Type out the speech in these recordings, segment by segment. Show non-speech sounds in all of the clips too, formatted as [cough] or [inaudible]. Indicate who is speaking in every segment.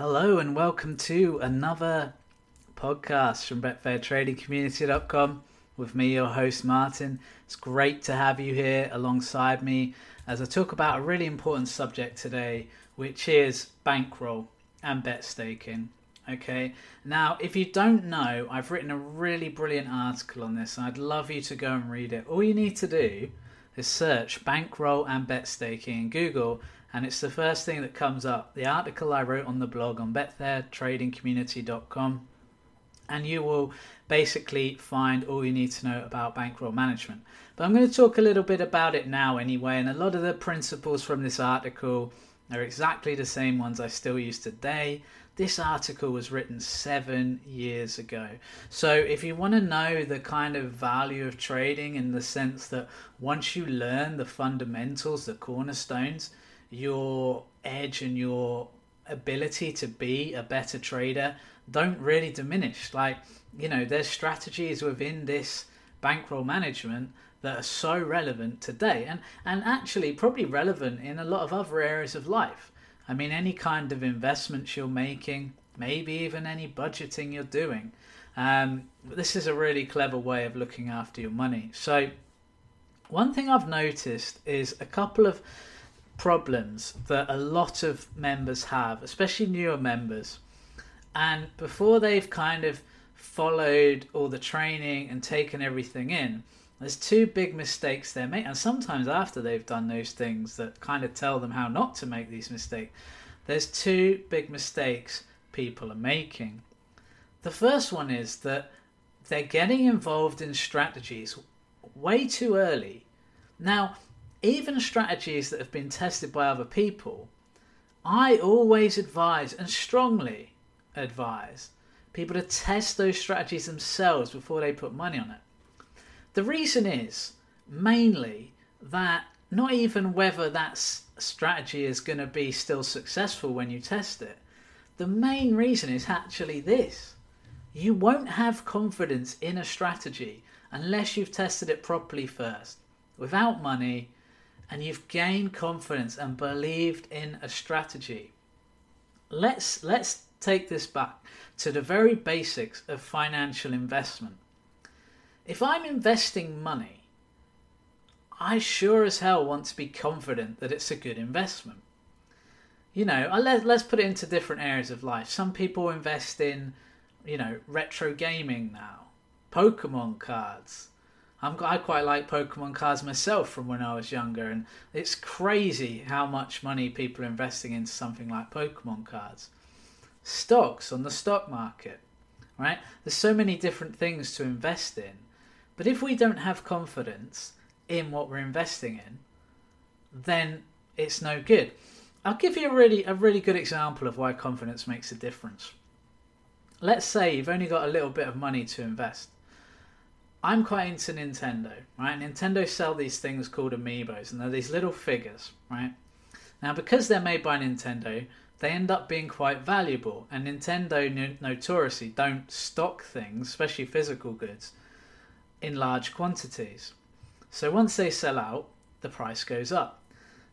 Speaker 1: Hello and welcome to another podcast from BetfairTradingCommunity.com with me, your host Martin. It's great to have you here alongside me as I talk about a really important subject today, which is bankroll and bet staking. Okay, now if you don't know, I've written a really brilliant article on this, I'd love you to go and read it. All you need to do is search bankroll and bet staking in Google and it's the first thing that comes up. The article I wrote on the blog on betfairtradingcommunity.com, and you will basically find all you need to know about bankroll management. But I'm going to talk a little bit about it now anyway, and a lot of the principles from this article are exactly the same ones I still use today. This article was written seven years ago. So, if you want to know the kind of value of trading in the sense that once you learn the fundamentals, the cornerstones, your edge and your ability to be a better trader don't really diminish. Like, you know, there's strategies within this bankroll management that are so relevant today and, and actually probably relevant in a lot of other areas of life. I mean, any kind of investments you're making, maybe even any budgeting you're doing. Um, this is a really clever way of looking after your money. So, one thing I've noticed is a couple of problems that a lot of members have, especially newer members. And before they've kind of followed all the training and taken everything in, there's two big mistakes they make. And sometimes after they've done those things that kind of tell them how not to make these mistakes, there's two big mistakes people are making. The first one is that they're getting involved in strategies way too early. Now, even strategies that have been tested by other people, I always advise and strongly advise people to test those strategies themselves before they put money on it. The reason is mainly that not even whether that strategy is going to be still successful when you test it. The main reason is actually this you won't have confidence in a strategy unless you've tested it properly first. Without money, and you've gained confidence and believed in a strategy. Let's let's take this back to the very basics of financial investment. If I'm investing money, I sure as hell want to be confident that it's a good investment. You know, uh, let, let's put it into different areas of life. Some people invest in, you know, retro gaming now, Pokemon cards, I'm, I quite like Pokemon cards myself from when I was younger, and it's crazy how much money people are investing into something like Pokemon cards. Stocks on the stock market, right? There's so many different things to invest in, but if we don't have confidence in what we're investing in, then it's no good. I'll give you a really a really good example of why confidence makes a difference. Let's say you've only got a little bit of money to invest I'm quite into Nintendo, right? Nintendo sell these things called amiibos, and they're these little figures, right? Now, because they're made by Nintendo, they end up being quite valuable, and Nintendo notoriously don't stock things, especially physical goods, in large quantities. So once they sell out, the price goes up.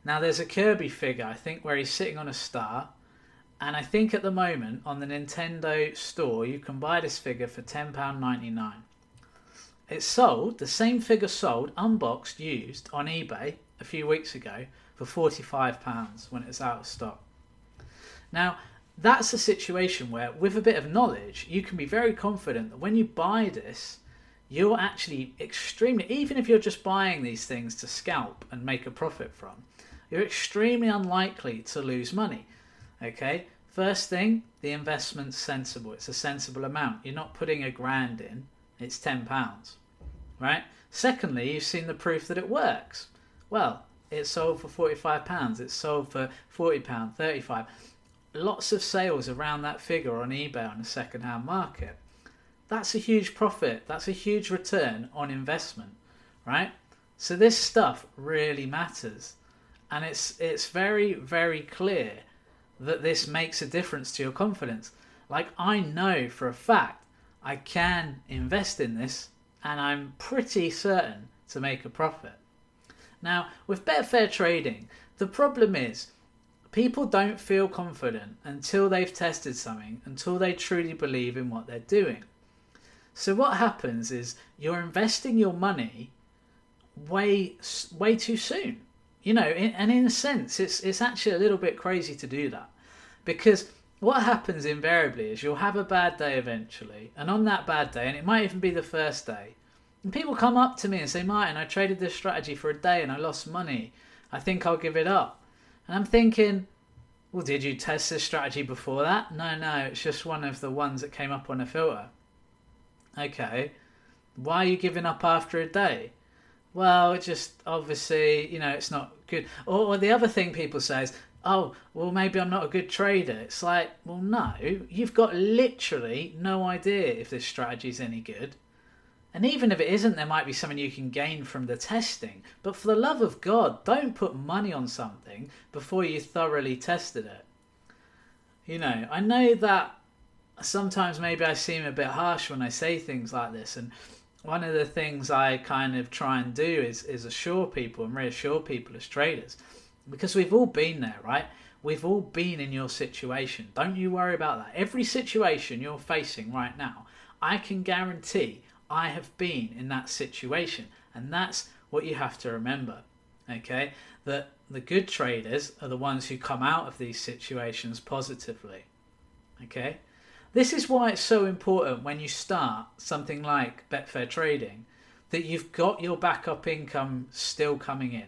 Speaker 1: Now, there's a Kirby figure, I think, where he's sitting on a star, and I think at the moment on the Nintendo store, you can buy this figure for £10.99. It sold, the same figure sold, unboxed, used on eBay a few weeks ago for £45 when it was out of stock. Now, that's a situation where, with a bit of knowledge, you can be very confident that when you buy this, you're actually extremely, even if you're just buying these things to scalp and make a profit from, you're extremely unlikely to lose money. Okay? First thing, the investment's sensible. It's a sensible amount. You're not putting a grand in it's £10. Right? Secondly, you've seen the proof that it works. Well, it's sold for £45, it's sold for £40, 35 Lots of sales around that figure on eBay on the second hand market. That's a huge profit, that's a huge return on investment, right? So this stuff really matters. And it's it's very, very clear that this makes a difference to your confidence. Like I know for a fact I can invest in this and I'm pretty certain to make a profit. Now, with Betfair Trading, the problem is people don't feel confident until they've tested something, until they truly believe in what they're doing. So what happens is you're investing your money way way too soon. You know, and in a sense, it's it's actually a little bit crazy to do that because what happens invariably is you'll have a bad day eventually, and on that bad day, and it might even be the first day, and people come up to me and say, Martin, I traded this strategy for a day and I lost money. I think I'll give it up. And I'm thinking, well, did you test this strategy before that? No, no, it's just one of the ones that came up on a filter. Okay, why are you giving up after a day? Well, it just obviously, you know, it's not good. Or, or the other thing people say is, oh, well, maybe I'm not a good trader. It's like, well, no, you've got literally no idea if this strategy is any good. And even if it isn't, there might be something you can gain from the testing. But for the love of God, don't put money on something before you thoroughly tested it. You know, I know that sometimes maybe I seem a bit harsh when I say things like this, and one of the things I kind of try and do is, is assure people and reassure people as traders because we've all been there, right? We've all been in your situation. Don't you worry about that. Every situation you're facing right now, I can guarantee I have been in that situation. And that's what you have to remember. Okay? That the good traders are the ones who come out of these situations positively. Okay? This is why it's so important when you start something like Betfair Trading that you've got your backup income still coming in,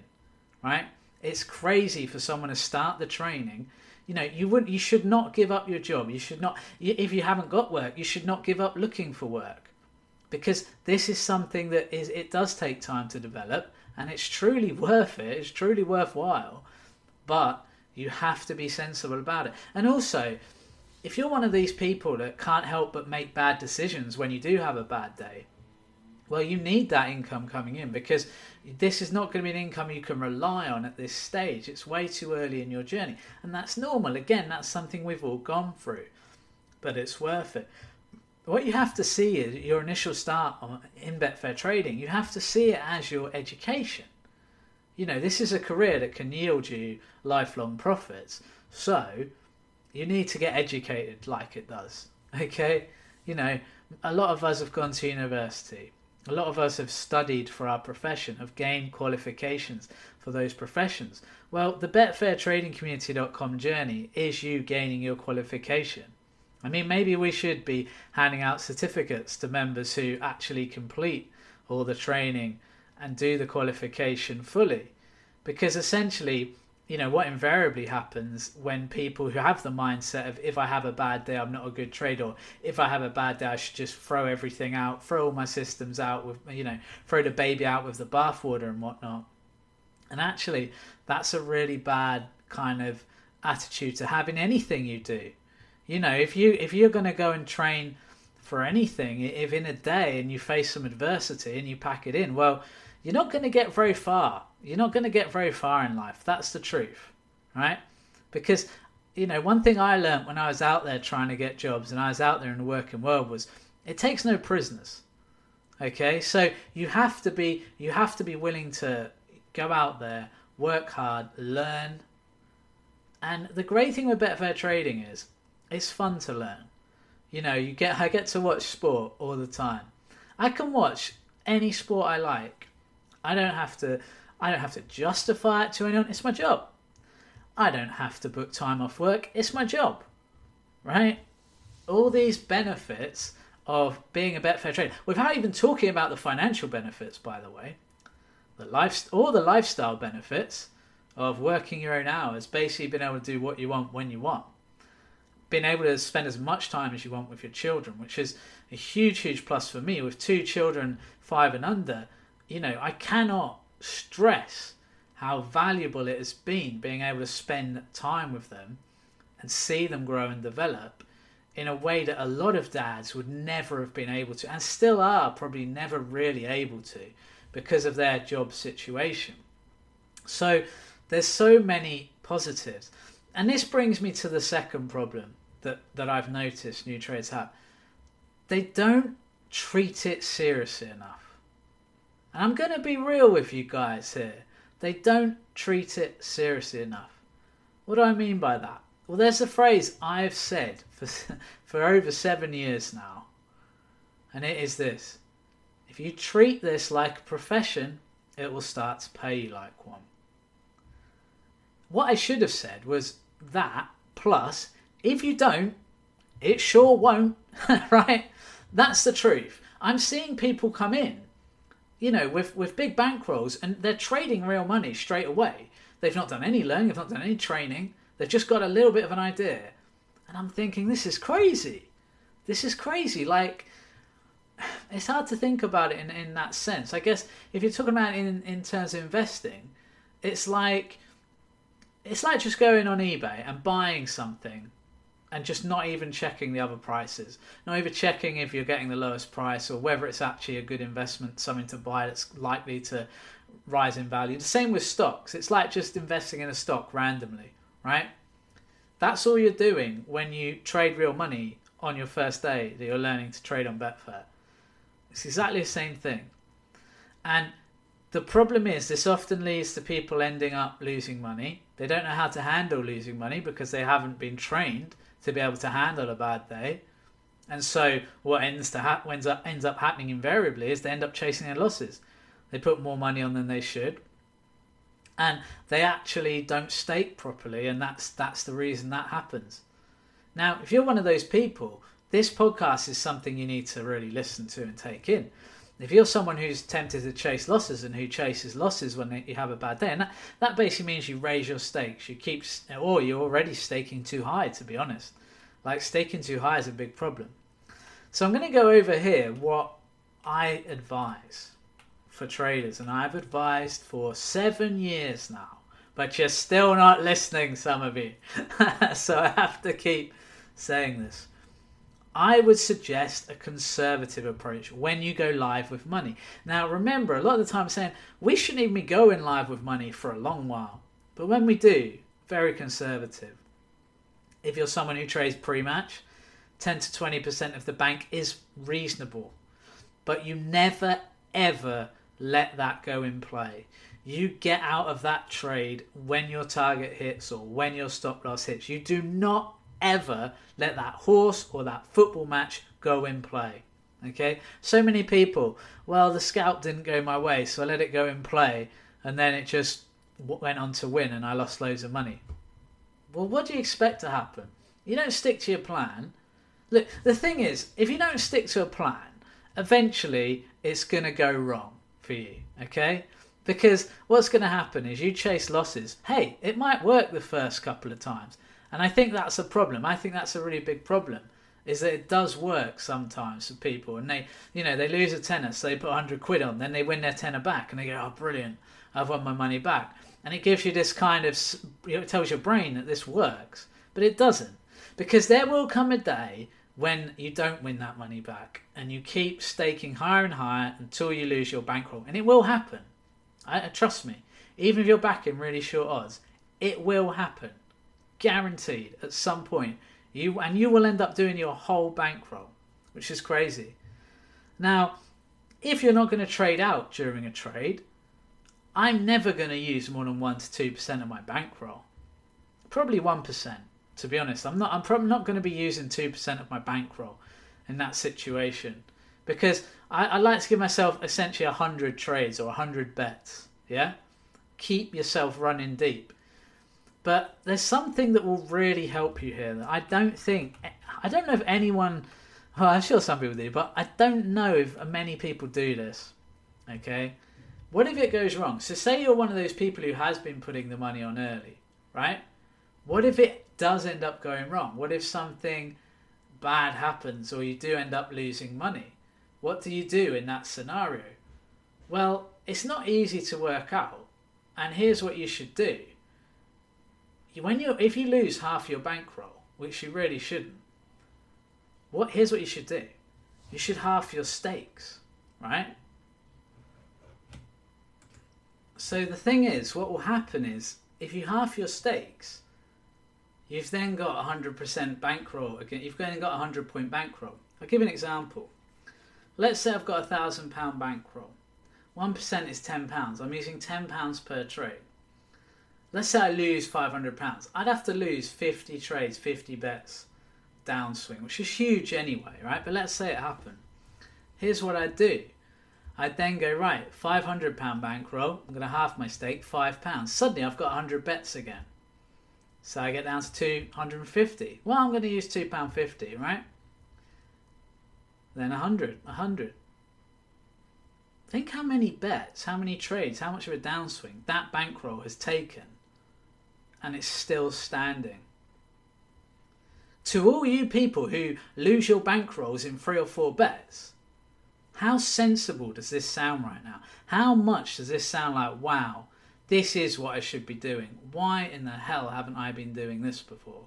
Speaker 1: right? It's crazy for someone to start the training. You know, you wouldn't, you should not give up your job. You should not if you haven't got work, you should not give up looking for work. Because this is something that is it does take time to develop and it's truly [laughs] worth it. It's truly worthwhile. But you have to be sensible about it. And also, if you're one of these people that can't help but make bad decisions when you do have a bad day, well, you need that income coming in because this is not going to be an income you can rely on at this stage. It's way too early in your journey. And that's normal. Again, that's something we've all gone through, but it's worth it. What you have to see is your initial start in Betfair trading, you have to see it as your education. You know, this is a career that can yield you lifelong profits. So, you need to get educated like it does. [laughs] Okay? You know, a lot of us have gone to university a lot of us have studied for our profession, have gained qualifications for those professions. Well, the betfairtradingcommunity.com journey is you gaining your qualification. I mean, maybe we should be handing out certificates to members who actually complete all the training and do the qualification fully. Because essentially, you know what invariably happens when people who have the mindset of if I have a bad day, I'm not a good trader. If I have a bad day, I should just throw everything out, throw all my systems out with you know, throw the baby out with the bathwater and whatnot. And actually, that's a really bad kind of attitude to have in anything you do. You know, if you if you're going to go and train for anything, if in a day and you face some adversity and you pack it in, well, you're not going to get very far you're not going to get very far in life. That's the truth, right? Because you know, one thing I learned when I was out there trying to get jobs and I was out there in the working world was it takes no prisoners. Okay, so you have to be you have to be willing to go out there, work hard, learn. And the great thing with Betfair trading is it's fun to learn. You know, you get I get to watch sport all the time. I can watch any sport I like. I don't have to I don't have to justify it to anyone. It's my job. I don't have to book time off work. It's my job. Right? All these benefits of being a Betfair trader, without even talking about the financial benefits, by the way, the life, all the lifestyle benefits of working your own hours, basically being able to do what you want when you want, being able to spend as much time as you want with your children, which is a huge, huge plus for me. With two children, five and under, you know, I cannot stress how valuable it has been being able to spend time with them and see them grow and develop in a way that a lot of dads would never have been able to and still are probably never really able to because of their job situation. So there's so many positives. And this brings me to the second problem that, that I've noticed new trades have. They don't treat it seriously enough. And I'm going to be real with you guys here. They don't treat it seriously enough. What do I mean by that? Well, there's a phrase I've said for, [laughs] for over seven years now, and it is this if you treat this like a profession, it will start to pay you like one. What I should have said was that plus, if you don't, it sure won't, [laughs] right? That's the truth. I'm seeing people come in, you know, with, with big bankrolls and they're trading real money straight away. They've not done any learning, they've not done any training, they've just got a little bit of an idea. And I'm thinking, this is crazy. This is crazy. Like, [sighs] it's hard to think about it in, in that sense. I guess if you're talking about in, in terms of investing, it's like it's like just going on eBay and buying something and just not even checking the other prices, not even checking if you're getting the lowest price or whether it's actually a good investment, something to buy that's likely to rise in value. The same with stocks. It's like just investing in a stock randomly, right? That's all you're doing when you trade real money on your first day that you're learning to trade on Betfair. It's exactly the same thing. And the problem is, this often leads to people ending up losing money. They don't know how to handle losing money because they haven't been trained to be able to handle a bad day. And so, what ends to ha- ends up ends up happening invariably is they end up chasing their losses. They put more money on than they should, and they actually don't stake properly, and that's that's the reason that happens. Now, if you're one of those people, this podcast is something you need to really listen to and take in if you're someone who's tempted to chase losses and who chases losses when you have a bad day, and that, that basically means you raise your stakes, you keep, or you're already staking too high, to be honest. Like staking too high is a big problem. So I'm going to go over here what I advise for traders, and I've advised for seven years now, but you're still not listening, some of you. [laughs] so I have to keep saying this. I would suggest a conservative approach when you go live with money. Now, remember, a lot of the time I'm saying we shouldn't even be going live with money for a long while. But when we do, very conservative. If you're someone who trades pre match, 10 to 20% of the bank is reasonable. But you never, ever let that go in play. You get out of that trade when your target hits or when your stop loss hits. You do not ever let that horse or that football match go in play. Okay? So many people, well, the scalp didn't go my way, so I let it go in play, and then it just went on to win and I lost loads of money. Well, what do you expect to happen? You don't stick to your plan. Look, the thing is, if you don't stick to a plan, eventually it's going to go wrong for you, okay? Because what's going to happen is you chase losses. Hey, it might work the first couple of times. And I think that's a problem. I think that's a really big problem. Is that it does work sometimes for people, and they, you know, they lose a tenner, so they put hundred quid on, then they win their tenner back, and they go, "Oh, brilliant! I've won my money back." And it gives you this kind of, you know, it tells your brain that this works, but it doesn't, because there will come a day when you don't win that money back, and you keep staking higher and higher until you lose your bankroll, and it will happen. I, trust me, even if you're backing really short odds, it will happen guaranteed at some point you and you will end up doing your whole bankroll, which is crazy. Now, if you're not going to trade out during a trade, I'm never going to use more than one to two percent of my bankroll. Probably one percent, to be honest. I'm not. I'm probably not going to be using two percent of my bankroll in that situation because I, I like to give myself essentially hundred trades or hundred bets. Yeah, keep yourself running deep but there's something that will really help you here I don't think, I don't know if anyone, well, I'm sure some people do, but I don't know if many people do this. Okay? What if it goes wrong? So, say you're one of those people who has been putting the money on early, right? What if it does end up going wrong? What if something bad happens or you do end up losing money? What do you do in that scenario? Well, it's not easy to work out. And here's what you should do when you if you lose half your bankroll, which you really shouldn't, what here's what you should do. You should half your stakes, right? So the thing is, what will happen is if you half your stakes, you've then got a 100% bankroll again. You've then got a 100 point bankroll. I'll give an example. Let's say I've got a thousand pound bankroll. One percent is ten pounds. I'm using ten pounds per trade. Let's say I lose five hundred pounds. I'd have to lose fifty trades, fifty bets downswing, which is huge anyway, right? But let's say it happened. Here's what I'd do. I'd then go, right, £500 bankroll, I'm going to half my stake, £5. Suddenly I've got 100 bets again. So I get down to 250. Well, I'm going to use £2.50, right? Then a 100, a 100. Think how many bets, how many trades, how much of a downswing that bankroll has taken, and it's still standing. To all you people who lose your bankrolls in three or four bets, how sensible does this sound right now? How much does this sound like, wow, this is what I should be doing? Why in the hell haven't I been doing this before?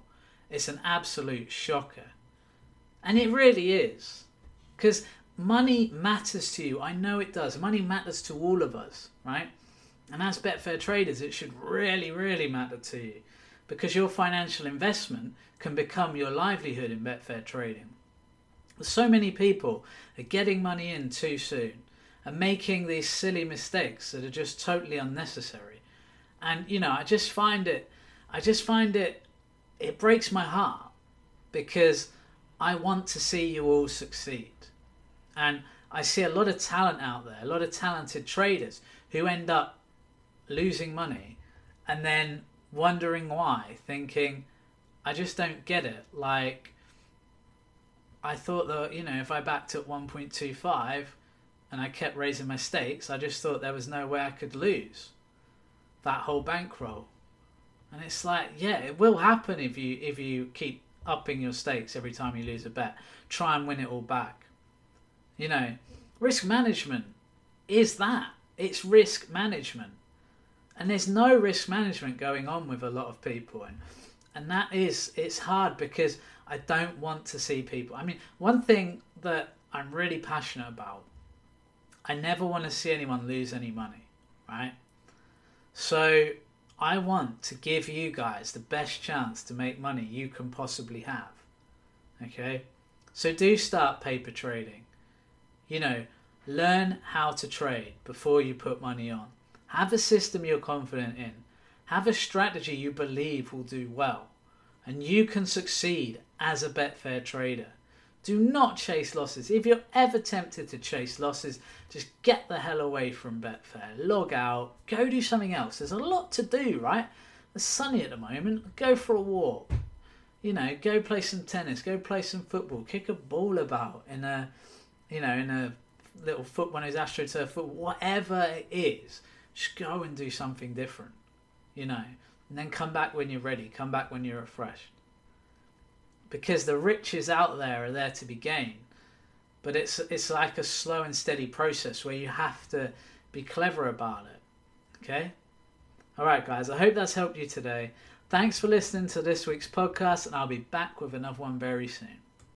Speaker 1: It's an absolute shocker. And it really is. Because money matters to you. I know it does. Money matters to all of us, right? And as Betfair traders, it should really, really matter to you because your financial investment can become your livelihood in Betfair trading. So many people are getting money in too soon and making these silly mistakes that are just totally unnecessary. And you know, I just find it I just find it it breaks my heart because I want to see you all succeed. And I see a lot of talent out there, a lot of talented traders who end up losing money and then wondering why, thinking, I just don't get it. Like, I thought that, you know, if I backed at 1.25 and I kept raising my stakes, I just thought there was no way I could lose that whole bankroll. And it's like, yeah, it will happen if you if you keep upping your stakes every time you lose a bet. Try and win it all back. You know, risk management is that. It's risk management and there's no risk management going on with a lot of people. And and that is it's hard because I don't want to see people. I mean one thing that I'm really passionate about I never want to see anyone lose any money right? So I want to give you guys the best chance to make money you can possibly have okay? So do start paper trading. You know learn how to trade before you put money on have a system you're confident in. Have a strategy you believe will do well. And you can succeed as a Betfair trader. Do not chase losses. If you're ever tempted to chase losses, just get the hell away from Betfair. Log out. Go do something else. There's a lot to do, right? It's sunny at the moment. Go for a walk. You know, go play some tennis. Go play some football. Kick a ball about in a, you know, in a little foot one of those astroturf foot. Whatever it is just go and do something different, you know, and then come back when you're ready, come back when you're refreshed. Because the riches out there are there to be gained, but it's it's like a slow and steady process where you have to be clever about it. Okay? All right, guys, I hope that's helped you today. Thanks for listening to this week's podcast, and I'll be back with another one very soon.